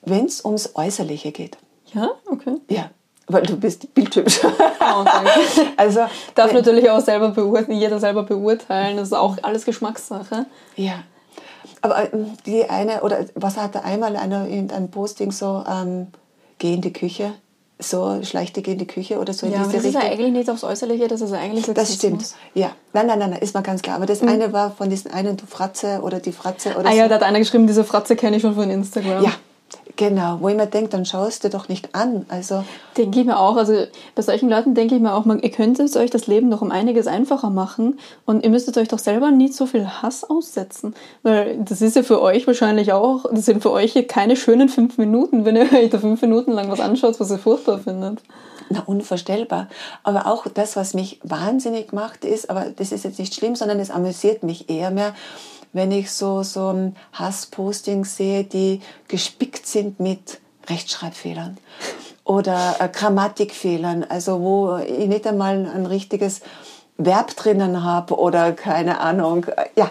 Wenn es ums Äußerliche geht. Ja, okay. Ja, weil du bist bildhübsch. Oh, danke. Also darf natürlich auch selber beurteilen, jeder selber beurteilen. Das ist auch alles Geschmackssache. Ja. Aber äh, die eine, oder was hatte einmal einer in einem Posting so, ähm, geh in die Küche, so schleicht dich in die Küche oder so in ja, diese das Richtung. Das ist ja eigentlich nicht aufs Äußerliche, das ist eigentlich Sexismus. Das stimmt, ja. Nein, nein, nein, nein, ist mal ganz klar. Aber das mhm. eine war von diesen einen, du Fratze oder die Fratze oder Ah so. ja, da hat einer geschrieben, diese Fratze kenne ich schon von Instagram. Ja, Genau, wo ich mir denke, dann schaust du doch nicht an. Also denke ich mir auch. Also bei solchen Leuten denke ich mir auch, man, ihr könntet euch das Leben noch um einiges einfacher machen und ihr müsstet euch doch selber nicht so viel Hass aussetzen. Weil das ist ja für euch wahrscheinlich auch, das sind für euch keine schönen fünf Minuten, wenn ihr euch da fünf Minuten lang was anschaut, was ihr furchtbar findet. Na, unvorstellbar. Aber auch das, was mich wahnsinnig macht, ist, aber das ist jetzt nicht schlimm, sondern es amüsiert mich eher mehr, wenn ich so, so Hasspostings sehe, die gespickt sind mit Rechtschreibfehlern oder äh, Grammatikfehlern, also wo ich nicht einmal ein richtiges Verb drinnen habe oder keine Ahnung. Ja,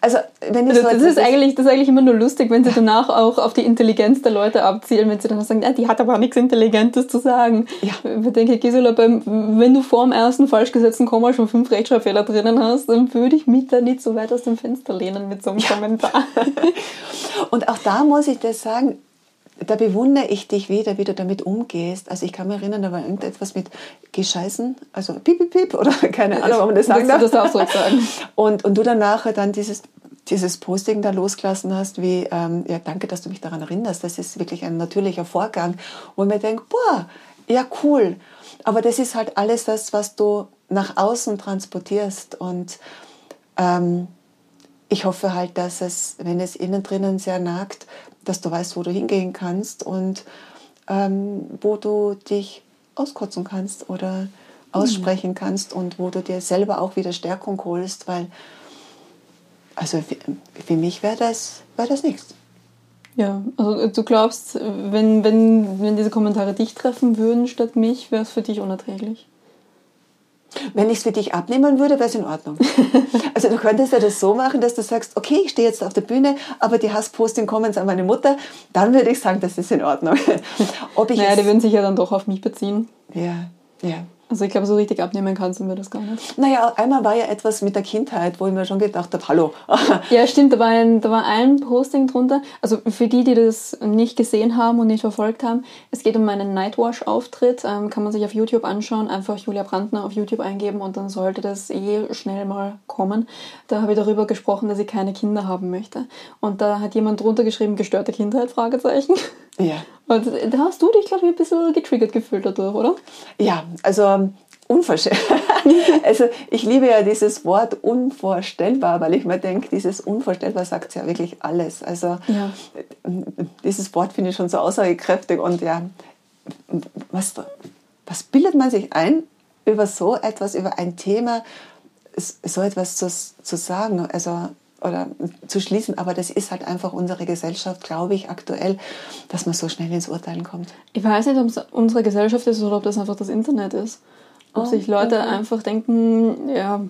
Also, wenn ich Also, so das, ist eigentlich, das ist eigentlich immer nur lustig, wenn sie danach auch auf die Intelligenz der Leute abzielen, wenn sie dann sagen, ja, die hat aber nichts Intelligentes zu sagen. Ja. Ich denke, Gisela, beim, wenn du vor dem ersten falsch gesetzten Komma schon fünf Rechtschreibfehler drinnen hast, dann würde ich mich da nicht so weit aus dem Fenster lehnen mit so einem Kommentar. Und auch da muss ich das sagen, da bewundere ich dich wieder, wie du damit umgehst. Also ich kann mich erinnern, da war irgendetwas mit Gescheißen, also piep, piep, piep, oder keine Ahnung, ob man das sagen darf. das du ruhig sagen. Und, und du dann nachher dann dieses, dieses Posting da losgelassen hast, wie, ähm, ja, danke, dass du mich daran erinnerst, das ist wirklich ein natürlicher Vorgang, wo ich mir denke, boah, ja, cool. Aber das ist halt alles das, was du nach außen transportierst und ähm, ich hoffe halt, dass es, wenn es innen drinnen sehr nagt, dass du weißt, wo du hingehen kannst und ähm, wo du dich auskotzen kannst oder aussprechen kannst und wo du dir selber auch wieder Stärkung holst, weil also für, für mich wäre das, wär das nichts. Ja, also du glaubst, wenn, wenn, wenn diese Kommentare dich treffen würden statt mich, wäre es für dich unerträglich. Wenn ich es für dich abnehmen würde, wäre es in Ordnung. Also du könntest ja das so machen, dass du sagst, okay, ich stehe jetzt auf der Bühne, aber die Hassposting kommen an meine Mutter, dann würde ich sagen, das ist in Ordnung. Ob ich Naja, die würden sich ja dann doch auf mich beziehen. ja, ja. Also ich glaube, so richtig abnehmen kannst du mir das gar nicht. Naja, einmal war ja etwas mit der Kindheit, wo ich mir schon gedacht habe, hallo. Ja, stimmt, da war, ein, da war ein Posting drunter. Also für die, die das nicht gesehen haben und nicht verfolgt haben, es geht um meinen Nightwash-Auftritt. Ähm, kann man sich auf YouTube anschauen. Einfach Julia Brandner auf YouTube eingeben und dann sollte das eh schnell mal kommen. Da habe ich darüber gesprochen, dass ich keine Kinder haben möchte. Und da hat jemand drunter geschrieben, gestörte Kindheit, Fragezeichen. ja. Und da hast du dich, glaube ich, ein bisschen getriggert gefühlt dadurch, oder? Ja, also unverschämt. also ich liebe ja dieses Wort unvorstellbar, weil ich mir denke, dieses unvorstellbar sagt ja wirklich alles. Also Ja. dieses Wort finde ich schon so aussagekräftig und ja, was, was bildet man sich ein, über so etwas, über ein Thema, so etwas zu, zu sagen? Also oder zu schließen, aber das ist halt einfach unsere Gesellschaft, glaube ich, aktuell, dass man so schnell ins Urteilen kommt. Ich weiß nicht, ob es unsere Gesellschaft ist oder ob das einfach das Internet ist. Ob Oh, sich Leute okay. einfach denken, ja,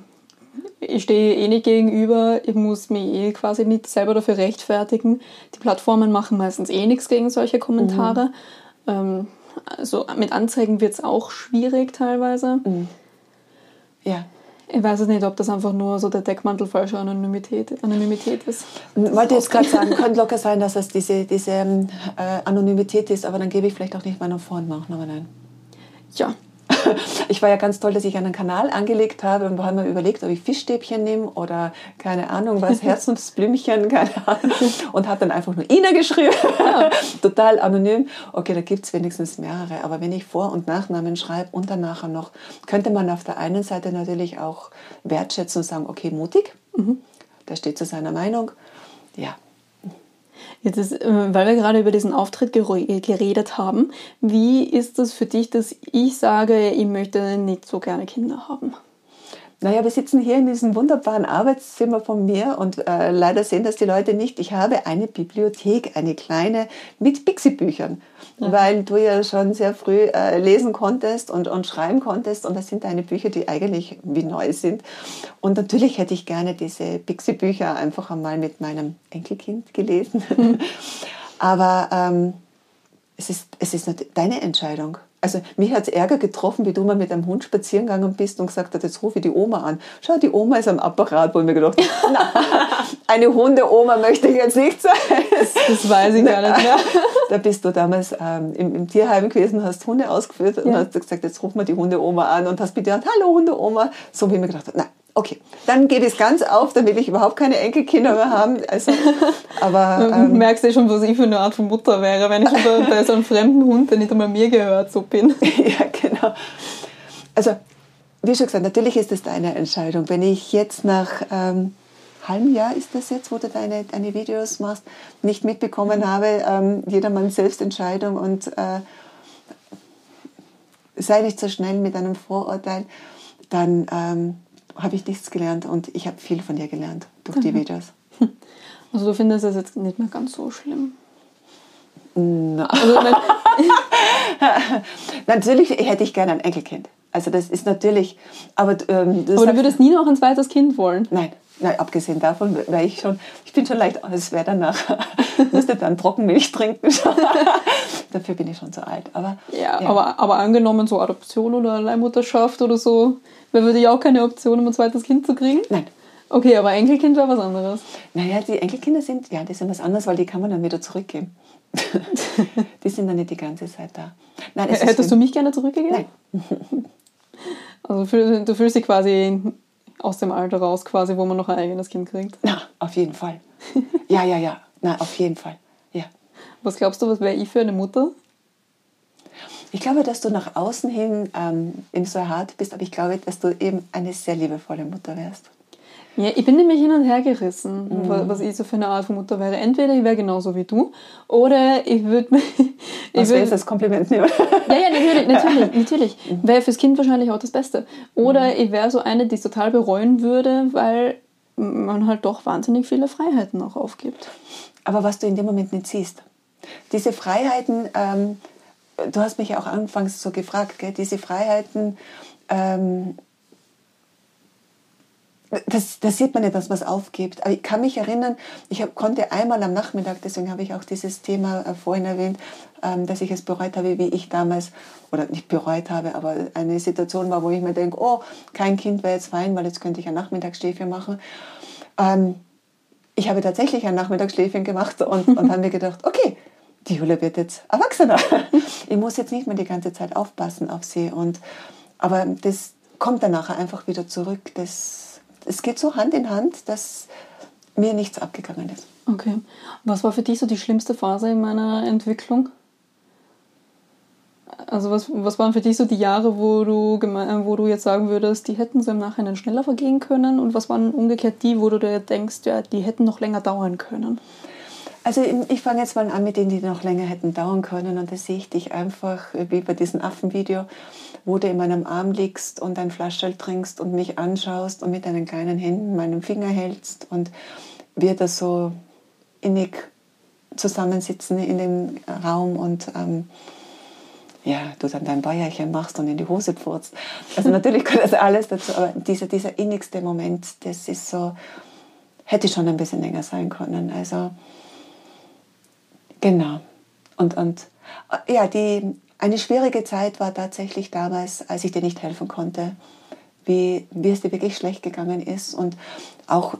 ich stehe eh nicht gegenüber, ich muss mich eh quasi nicht selber dafür rechtfertigen. Die Plattformen machen meistens eh nichts gegen solche Kommentare. Ähm, also mit Anzeigen wird es auch schwierig teilweise. Ja. Ich weiß es nicht, ob das einfach nur so der Deckmantel falscher Anonymität, Anonymität ist. Ich wollte jetzt gerade sagen, könnte locker sein, dass es diese, diese ähm, äh, Anonymität ist, aber dann gebe ich vielleicht auch nicht meinen Vor- und Nachnamen ein. Ja, Ich war ja ganz toll, dass ich einen Kanal angelegt habe und haben mir überlegt, ob ich Fischstäbchen nehme oder keine Ahnung was, Herzensblümchen, keine Ahnung. Und habe dann einfach nur Ina geschrieben. Total anonym. Okay, da gibt es wenigstens mehrere. Aber wenn ich Vor- und Nachnamen schreibe und dann nachher noch, könnte man auf der einen Seite natürlich auch wertschätzen und sagen, okay, mutig. Der steht zu seiner Meinung. Ja, Jetzt ist, äh, weil wir gerade über diesen Auftritt gere- geredet haben, wie ist das für dich, dass ich sage, ich möchte nicht so gerne Kinder haben? Naja, wir sitzen hier in diesem wunderbaren Arbeitszimmer von mir und äh, leider sehen das die Leute nicht. Ich habe eine Bibliothek, eine kleine, mit Pixie-Büchern, weil du ja schon sehr früh äh, lesen konntest und, und schreiben konntest und das sind deine Bücher, die eigentlich wie neu sind. Und natürlich hätte ich gerne diese Pixie-Bücher einfach einmal mit meinem Enkelkind gelesen. Aber ähm, es ist, es ist deine Entscheidung. Also mich hat es Ärger getroffen, wie du mal mit einem Hund spazieren gegangen bist und gesagt hast, jetzt rufe ich die Oma an. Schau, die Oma ist am Apparat, wo ich mir gedacht habe, na, eine Hunde-Oma möchte ich jetzt nicht sein. Das weiß ich gar nicht mehr. Da bist du damals ähm, im, im Tierheim gewesen, hast Hunde ausgeführt und Ja. hast gesagt, jetzt rufen wir die Hunde-Oma an und hast mit dir gesagt, hallo Hunde-Oma. So wie ich mir gedacht habe, na, okay, dann ich es ganz auf, dann will ich überhaupt keine Enkelkinder mehr haben. Also, aber Du ähm, merkst ja schon, was ich für eine Art von Mutter wäre, wenn ich bei so einem fremden Hund, der nicht einmal mir gehört, so bin. ja, genau. Also, wie schon gesagt, natürlich ist das deine Entscheidung. Wenn ich jetzt nach ähm, halbem Jahr ist das jetzt, wo du deine, deine Videos machst, nicht mitbekommen habe, ähm, jedermanns Selbstentscheidung und äh, sei nicht so schnell mit einem Vorurteil, dann ähm, habe ich nichts gelernt und ich habe viel von dir gelernt durch die Videos. Also du findest es jetzt nicht mehr ganz so schlimm. Na. Also Natürlich hätte ich gerne ein Enkelkind. Also das ist natürlich, aber ähm, aber du würdest nie noch ein zweites Kind wollen. Nein, Nein, abgesehen davon, weil ich schon, ich bin schon leicht, es wäre danach, müsste dann Trockenmilch trinken. Dafür bin ich schon zu alt. Aber, ja, ja, Aber, aber angenommen so Adoption oder Leihmutterschaft oder so, wäre für dich auch keine Option, um ein zweites Kind zu kriegen? Nein. Okay, aber Enkelkind wäre was anderes. Naja, die Enkelkinder sind, ja, die sind was anderes, weil die kann man dann wieder zurückgeben. die sind dann nicht die ganze Zeit da. Nein, Hättest du mich gerne zurückgegeben? Nein. also du fühlst dich quasi aus dem Alter raus, quasi, wo man noch ein eigenes Kind kriegt. Na, auf jeden Fall. Ja, ja, ja. Na, auf jeden Fall. Ja. Was glaubst du, was wäre ich für eine Mutter? Ich glaube, dass du nach außen hin ähm, eben so hart bist, aber ich glaube, dass du eben eine sehr liebevolle Mutter wärst. Ja, ich bin nämlich hin und her gerissen, mhm. was ich so für eine Art von Mutter wäre. Entweder ich wäre genauso wie du, oder ich würde Was wäre jetzt das Kompliment nehmen? Ja, ja, natürlich, natürlich, natürlich. Mhm. Wäre fürs Kind wahrscheinlich auch das Beste. Oder mhm. ich wäre so eine, die es total bereuen würde, weil man halt doch wahnsinnig viele Freiheiten auch aufgibt. Aber was du in dem Moment nicht siehst. Diese Freiheiten, ähm, du hast mich ja auch anfangs so gefragt, gell? diese Freiheiten, ähm, das, das sieht man nicht, dass man es aufgibt. Aber ich kann mich erinnern, ich hab, konnte einmal am Nachmittag, deswegen habe ich auch dieses Thema äh, vorhin erwähnt, ähm, dass ich es bereut habe, wie ich damals, oder nicht bereut habe, aber eine Situation war, wo ich mir denke, oh, kein Kind wäre jetzt fein, weil jetzt könnte ich ein Nachmittagsschläfchen machen. Ähm, ich habe tatsächlich ein Nachmittagsschläfchen gemacht und, und habe mir gedacht, okay, die Julia wird jetzt erwachsener. ich muss jetzt nicht mehr die ganze Zeit aufpassen auf sie. Und, aber das kommt dann nachher einfach wieder zurück. Das, es geht so Hand in Hand, dass mir nichts abgegangen ist. Okay. Was war für dich so die schlimmste Phase in meiner Entwicklung? Also was, was waren für dich so die Jahre, wo du, wo du jetzt sagen würdest, die hätten so im Nachhinein schneller vergehen können? Und was waren umgekehrt die, wo du dir denkst, ja, die hätten noch länger dauern können? Also ich fange jetzt mal an mit denen, die noch länger hätten dauern können. Und da sehe ich dich einfach, wie bei diesem Affenvideo, wo du in meinem Arm liegst und ein Flaschel trinkst und mich anschaust und mit deinen kleinen Händen meinen Finger hältst und wir da so innig zusammensitzen in dem Raum und ähm, ja, du dann dein Bäuerchen machst und in die Hose pfurzt. Also natürlich gehört das alles dazu, aber dieser, dieser innigste Moment, das ist so, hätte schon ein bisschen länger sein können. Also Genau. Und, und ja, die, eine schwierige Zeit war tatsächlich damals, als ich dir nicht helfen konnte, wie, wie es dir wirklich schlecht gegangen ist und auch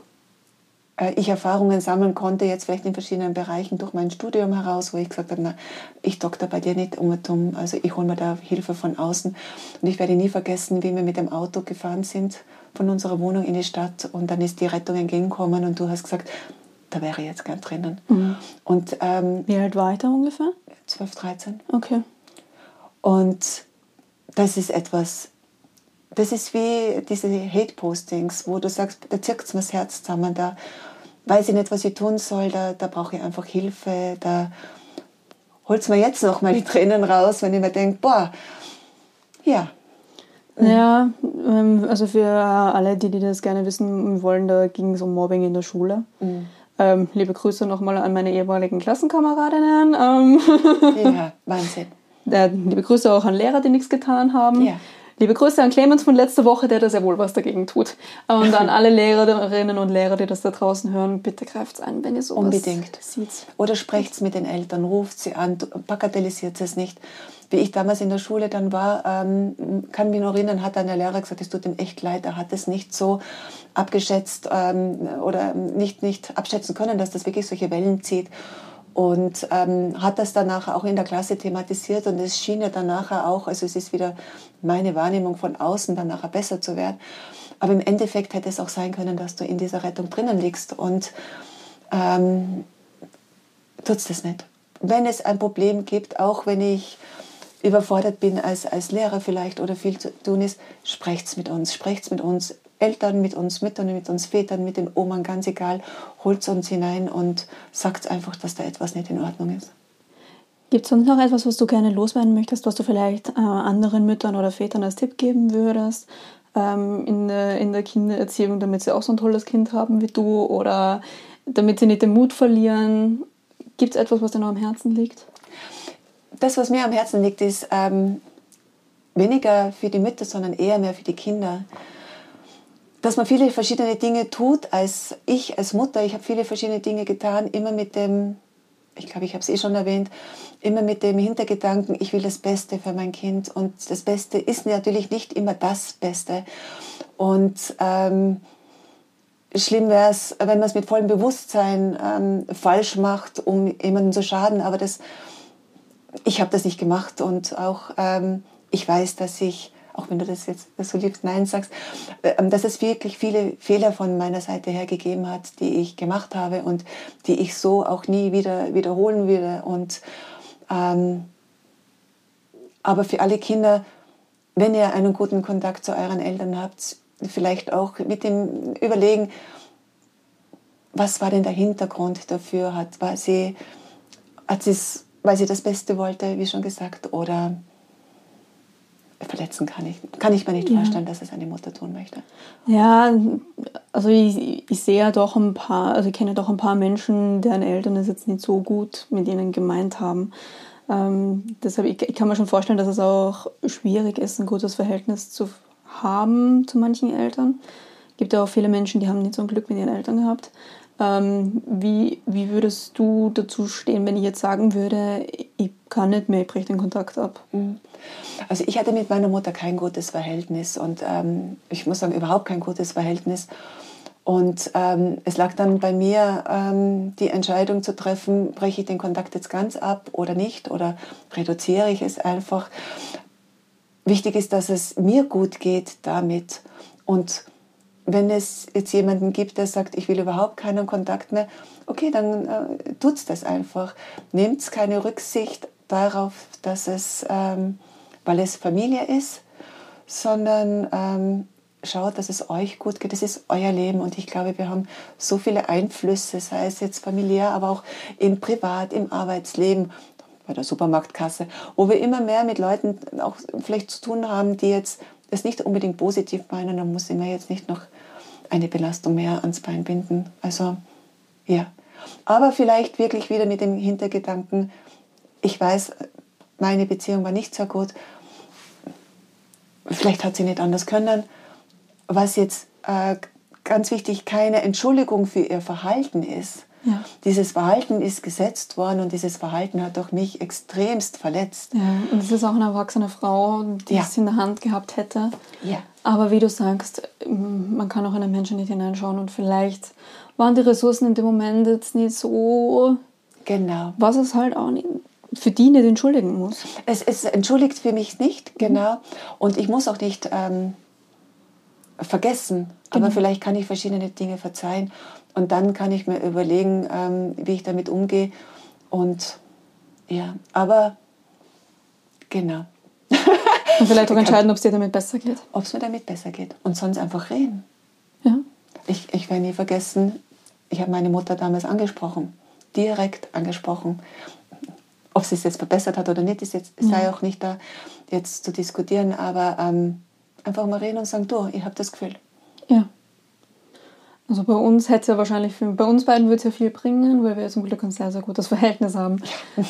äh, ich Erfahrungen sammeln konnte, jetzt vielleicht in verschiedenen Bereichen durch mein Studium heraus, wo ich gesagt habe, na, ich doktor bei dir nicht um und um, also ich hole mir da Hilfe von außen. Und ich werde nie vergessen, wie wir mit dem Auto gefahren sind von unserer Wohnung in die Stadt und dann ist die Rettung entgegengekommen und du hast gesagt, da wäre ich jetzt gern drinnen. Mhm. Und, ähm, Wie alt war ich da ungefähr? 12, 13. Okay. Und das ist etwas, das ist wie diese Hate-Postings, wo du sagst, da zirkt mir das Herz zusammen, da weiß ich nicht, was ich tun soll, da, da brauche ich einfach Hilfe, da holt es mir jetzt noch mal die Tränen raus, wenn ich mir denke, boah, ja. Ja, ähm, also für alle, die, die das gerne wissen wollen, da ging es um Mobbing in der Schule. Mhm. Ähm, liebe Grüße nochmal an meine ehemaligen Klassenkameradinnen. Ähm ja, Wahnsinn. Äh, liebe Grüße auch an Lehrer, die nichts getan haben. Ja. Liebe Grüße an Clemens von letzter Woche, der da sehr wohl was dagegen tut. Und an alle Lehrerinnen und Lehrer, die das da draußen hören, bitte greift es an, wenn ihr sowas Unbedingt. seht. Oder sprecht es mit den Eltern, ruft sie an, bagatellisiert es nicht. Wie ich damals in der Schule dann war, ähm, kann mich noch erinnern, hat ein Lehrer gesagt, es tut ihm echt leid, er hat es nicht so abgeschätzt ähm, oder nicht, nicht abschätzen können, dass das wirklich solche Wellen zieht und ähm, hat das danach auch in der Klasse thematisiert und es schien ja danach auch, also es ist wieder meine Wahrnehmung von außen, dann nachher besser zu werden. Aber im Endeffekt hätte es auch sein können, dass du in dieser Rettung drinnen liegst und ähm, tut es das nicht. Wenn es ein Problem gibt, auch wenn ich überfordert bin als, als Lehrer vielleicht oder viel zu tun ist, sprecht es mit uns, sprecht es mit uns, Eltern, mit uns Müttern, mit uns Vätern, mit den Oman, ganz egal, holt uns hinein und sagt einfach, dass da etwas nicht in Ordnung ist. Gibt es sonst noch etwas, was du gerne loswerden möchtest, was du vielleicht äh, anderen Müttern oder Vätern als Tipp geben würdest ähm, in, der, in der Kindererziehung, damit sie auch so ein tolles Kind haben wie du oder damit sie nicht den Mut verlieren? Gibt es etwas, was dir noch am Herzen liegt? Das, was mir am Herzen liegt, ist ähm, weniger für die Mütter, sondern eher mehr für die Kinder dass man viele verschiedene Dinge tut. Als ich, als Mutter, ich habe viele verschiedene Dinge getan, immer mit dem, ich glaube, ich habe es eh schon erwähnt, immer mit dem Hintergedanken, ich will das Beste für mein Kind. Und das Beste ist natürlich nicht immer das Beste. Und ähm, schlimm wäre es, wenn man es mit vollem Bewusstsein ähm, falsch macht, um jemandem zu schaden. Aber das, ich habe das nicht gemacht und auch ähm, ich weiß, dass ich, auch wenn du das jetzt so liebst, Nein sagst, äh, dass es wirklich viele Fehler von meiner Seite her gegeben hat, die ich gemacht habe und die ich so auch nie wieder wiederholen würde. Und, ähm, aber für alle Kinder, wenn ihr einen guten Kontakt zu euren Eltern habt, vielleicht auch mit dem Überlegen, was war denn der Hintergrund dafür? Hat, war sie, hat weil sie das Beste wollte, wie schon gesagt, oder verletzen kann ich, kann ich mir nicht ja. vorstellen, dass es eine Mutter tun möchte. Ja, also ich, ich sehe ja doch ein paar, also ich kenne doch ein paar Menschen, deren Eltern es jetzt nicht so gut mit ihnen gemeint haben. Ähm, deshalb, ich, ich kann mir schon vorstellen, dass es auch schwierig ist, ein gutes Verhältnis zu haben zu manchen Eltern. Es gibt ja auch viele Menschen, die haben nicht so ein Glück mit ihren Eltern gehabt. Ähm, wie, wie würdest du dazu stehen, wenn ich jetzt sagen würde, ich kann nicht mehr, ich breche den Kontakt ab? Mhm. Also ich hatte mit meiner Mutter kein gutes Verhältnis und ähm, ich muss sagen, überhaupt kein gutes Verhältnis. Und ähm, es lag dann bei mir, ähm, die Entscheidung zu treffen, breche ich den Kontakt jetzt ganz ab oder nicht oder reduziere ich es einfach. Wichtig ist, dass es mir gut geht damit und wenn es jetzt jemanden gibt, der sagt, ich will überhaupt keinen Kontakt mehr, okay, dann äh, tut's das einfach. Nehmt keine Rücksicht darauf, dass es, ähm, weil es Familie ist, sondern ähm, schaut, dass es euch gut geht. Das ist euer Leben und ich glaube, wir haben so viele Einflüsse, sei es jetzt familiär, aber auch im Privat, im Arbeitsleben, bei der Supermarktkasse, wo wir immer mehr mit Leuten auch vielleicht zu tun haben, die jetzt das nicht unbedingt positiv meinen, dann muss ich mir jetzt nicht noch eine Belastung mehr ans Bein binden. Also ja. Aber vielleicht wirklich wieder mit dem Hintergedanken, ich weiß, meine Beziehung war nicht so gut. Vielleicht hat sie nicht anders können. Was jetzt äh, ganz wichtig keine Entschuldigung für ihr Verhalten ist. Ja. Dieses Verhalten ist gesetzt worden und dieses Verhalten hat auch mich extremst verletzt. Ja, und es ist auch eine erwachsene Frau, die ja. es in der Hand gehabt hätte. Ja. Aber wie du sagst, man kann auch in einen Menschen nicht hineinschauen und vielleicht waren die Ressourcen in dem Moment jetzt nicht so. Genau. Was es halt auch nicht, für die nicht entschuldigen muss. Es, es entschuldigt für mich nicht, mhm. genau. Mhm. Und ich muss auch nicht ähm, vergessen, genau. aber vielleicht kann ich verschiedene Dinge verzeihen. Und dann kann ich mir überlegen, ähm, wie ich damit umgehe. Und ja, aber genau. Und vielleicht auch entscheiden, ob es dir damit besser geht. Ob es mir damit besser geht. Und sonst einfach reden. Ja. Ich, ich werde nie vergessen, ich habe meine Mutter damals angesprochen. Direkt angesprochen. Ob sie es jetzt verbessert hat oder nicht, ist jetzt, ja. sei auch nicht da jetzt zu diskutieren. Aber ähm, einfach mal reden und sagen, du, ich habe das Gefühl. Ja. Also bei uns hätte es ja wahrscheinlich, für, bei uns beiden würde es ja viel bringen, weil wir zum Glück ein sehr, sehr gutes Verhältnis haben.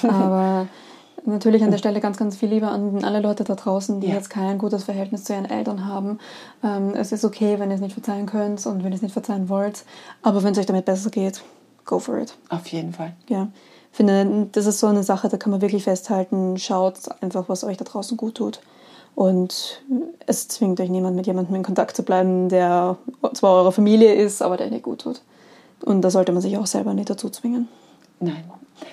Aber natürlich an der Stelle ganz, ganz viel Liebe an alle Leute da draußen, die ja. jetzt kein gutes Verhältnis zu ihren Eltern haben. Ähm, es ist okay, wenn ihr es nicht verzeihen könnt und wenn ihr es nicht verzeihen wollt. Aber wenn es euch damit besser geht, go for it. Auf jeden Fall. Ja. Ich finde, das ist so eine Sache, da kann man wirklich festhalten, schaut einfach, was euch da draußen gut tut. Und es zwingt euch niemand, mit jemandem in Kontakt zu bleiben, der zwar eure Familie ist, aber der nicht gut tut. Und da sollte man sich auch selber nicht dazu zwingen. Nein.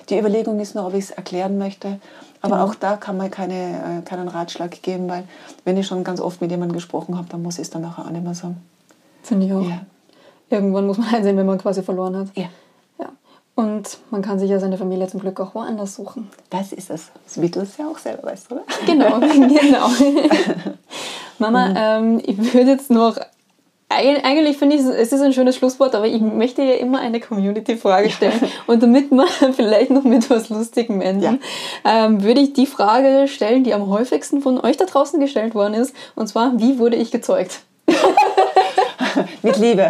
Die Überlegung ist nur, ob ich es erklären möchte. Aber genau. auch da kann man keine, äh, keinen Ratschlag geben, weil wenn ich schon ganz oft mit jemandem gesprochen habe, dann muss ich es dann nachher auch nicht mehr sagen. Finde ich auch. Ja. Irgendwann muss man einsehen, wenn man quasi verloren hat. Ja. Und man kann sich ja seine Familie zum Glück auch woanders suchen. Das ist es. Wie du es ja auch selber weißt, oder? Genau, genau. Mama, mhm. ähm, ich würde jetzt noch eigentlich finde ich, es ist ein schönes Schlusswort, aber ich möchte ja immer eine Community-Frage stellen. Ja. Und damit wir vielleicht noch mit was Lustigem enden, ja. ähm, würde ich die Frage stellen, die am häufigsten von euch da draußen gestellt worden ist. Und zwar, wie wurde ich gezeugt? mit Liebe.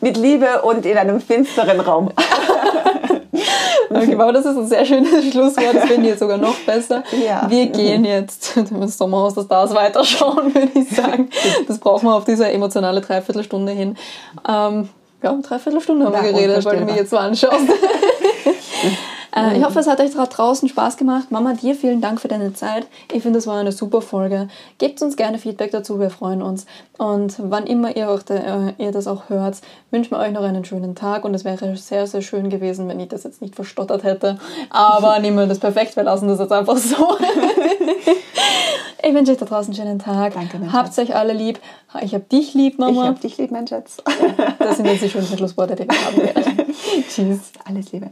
Mit Liebe und in einem finsteren Raum. Okay, wow, das ist ein sehr schönes Schlusswort. Das finde ich jetzt sogar noch besser. Ja. Wir gehen jetzt ins Sommerhaus der Stars weiterschauen, würde ich sagen. Das brauchen wir auf diese emotionale Dreiviertelstunde hin. Ähm, ja, Dreiviertelstunde haben Ja, wir geredet, weil du mich jetzt so anschaust. Äh, ich hoffe, es hat euch da draußen Spaß gemacht. Mama, dir vielen Dank für deine Zeit. Ich finde, es war eine super Folge. Gebt uns gerne Feedback dazu, wir freuen uns. Und wann immer ihr, auch da, äh, ihr das auch hört, wünschen wir euch noch einen schönen Tag. Und es wäre sehr, sehr schön gewesen, wenn ich das jetzt nicht verstottert hätte. Aber niemand das perfekt, wir lassen das jetzt einfach so. ich wünsche euch da draußen einen schönen Tag. Danke, mein Habt euch alle lieb. Ich hab dich lieb, Ich Mama. hab dich lieb, mein Schatz. Das sind jetzt die schönsten Schlussworte, die wir haben werden. Tschüss. Alles Liebe.